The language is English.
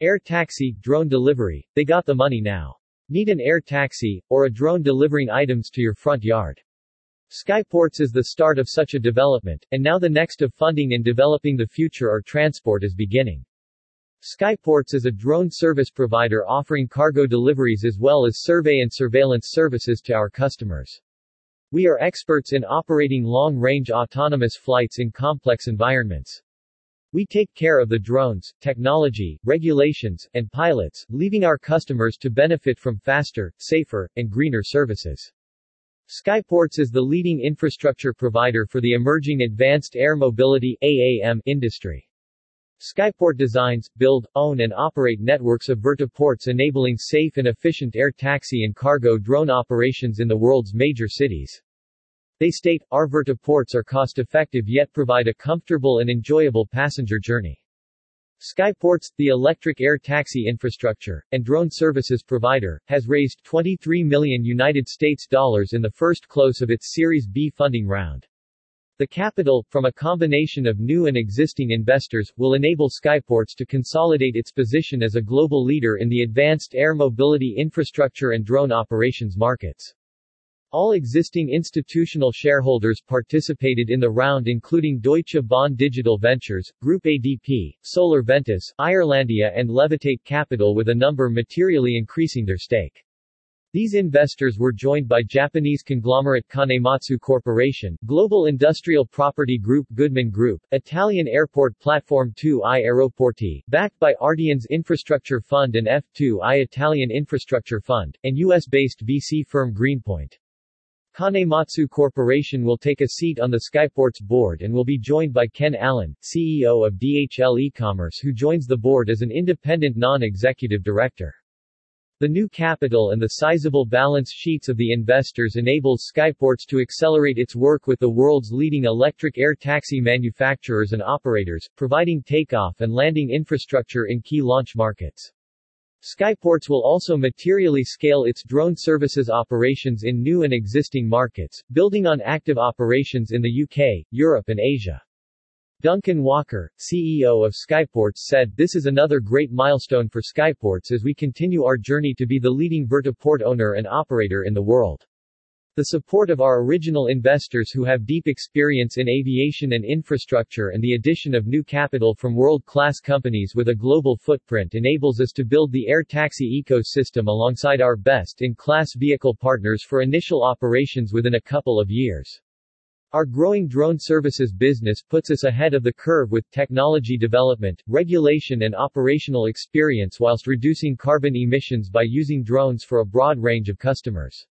Air taxi, drone delivery, they got the money now. Need an air taxi, or a drone delivering items to your front yard. Skyports is the start of such a development, and now the next of funding in developing the future or transport is beginning. Skyports is a drone service provider offering cargo deliveries as well as survey and surveillance services to our customers. We are experts in operating long-range autonomous flights in complex environments. We take care of the drones, technology, regulations, and pilots, leaving our customers to benefit from faster, safer, and greener services. Skyports is the leading infrastructure provider for the emerging advanced air mobility AAM industry. Skyport designs, build, own and operate networks of vertiports enabling safe and efficient air taxi and cargo drone operations in the world's major cities. They state, our vertiports are cost-effective yet provide a comfortable and enjoyable passenger journey. Skyports, the electric air taxi infrastructure and drone services provider, has raised 23 million United States dollars in the first close of its Series B funding round. The capital, from a combination of new and existing investors, will enable Skyports to consolidate its position as a global leader in the advanced air mobility infrastructure and drone operations markets. All existing institutional shareholders participated in the round including Deutsche Bahn Digital Ventures, Groupe ADP, Solar Ventus, Irelandia and Levitate Capital with a number materially increasing their stake. These investors were joined by Japanese conglomerate Kanematsu Corporation, Global Industrial Property Group Goodman Group, Italian Airport Platform 2i Aeroporti, backed by Ardian's Infrastructure Fund and F2i Italian Infrastructure Fund, and US-based VC firm Greenpoint. Kanematsu Corporation will take a seat on the Skyports board and will be joined by Ken Allen, CEO of DHL eCommerce who joins the board as an independent non-executive director. The new capital and the sizable balance sheets of the investors enables Skyports to accelerate its work with the world's leading electric air taxi manufacturers and operators, providing takeoff and landing infrastructure in key launch markets. Skyports will also materially scale its drone services operations in new and existing markets, building on active operations in the UK, Europe and Asia. Duncan Walker, CEO of Skyports said, This is another great milestone for Skyports as we continue our journey to be the leading vertiport owner and operator in the world. The support of our original investors who have deep experience in aviation and infrastructure and the addition of new capital from world-class companies with a global footprint enables us to build the air taxi ecosystem alongside our best-in-class vehicle partners for initial operations within a couple of years. Our growing drone services business puts us ahead of the curve with technology development, regulation and operational experience whilst reducing carbon emissions by using drones for a broad range of customers.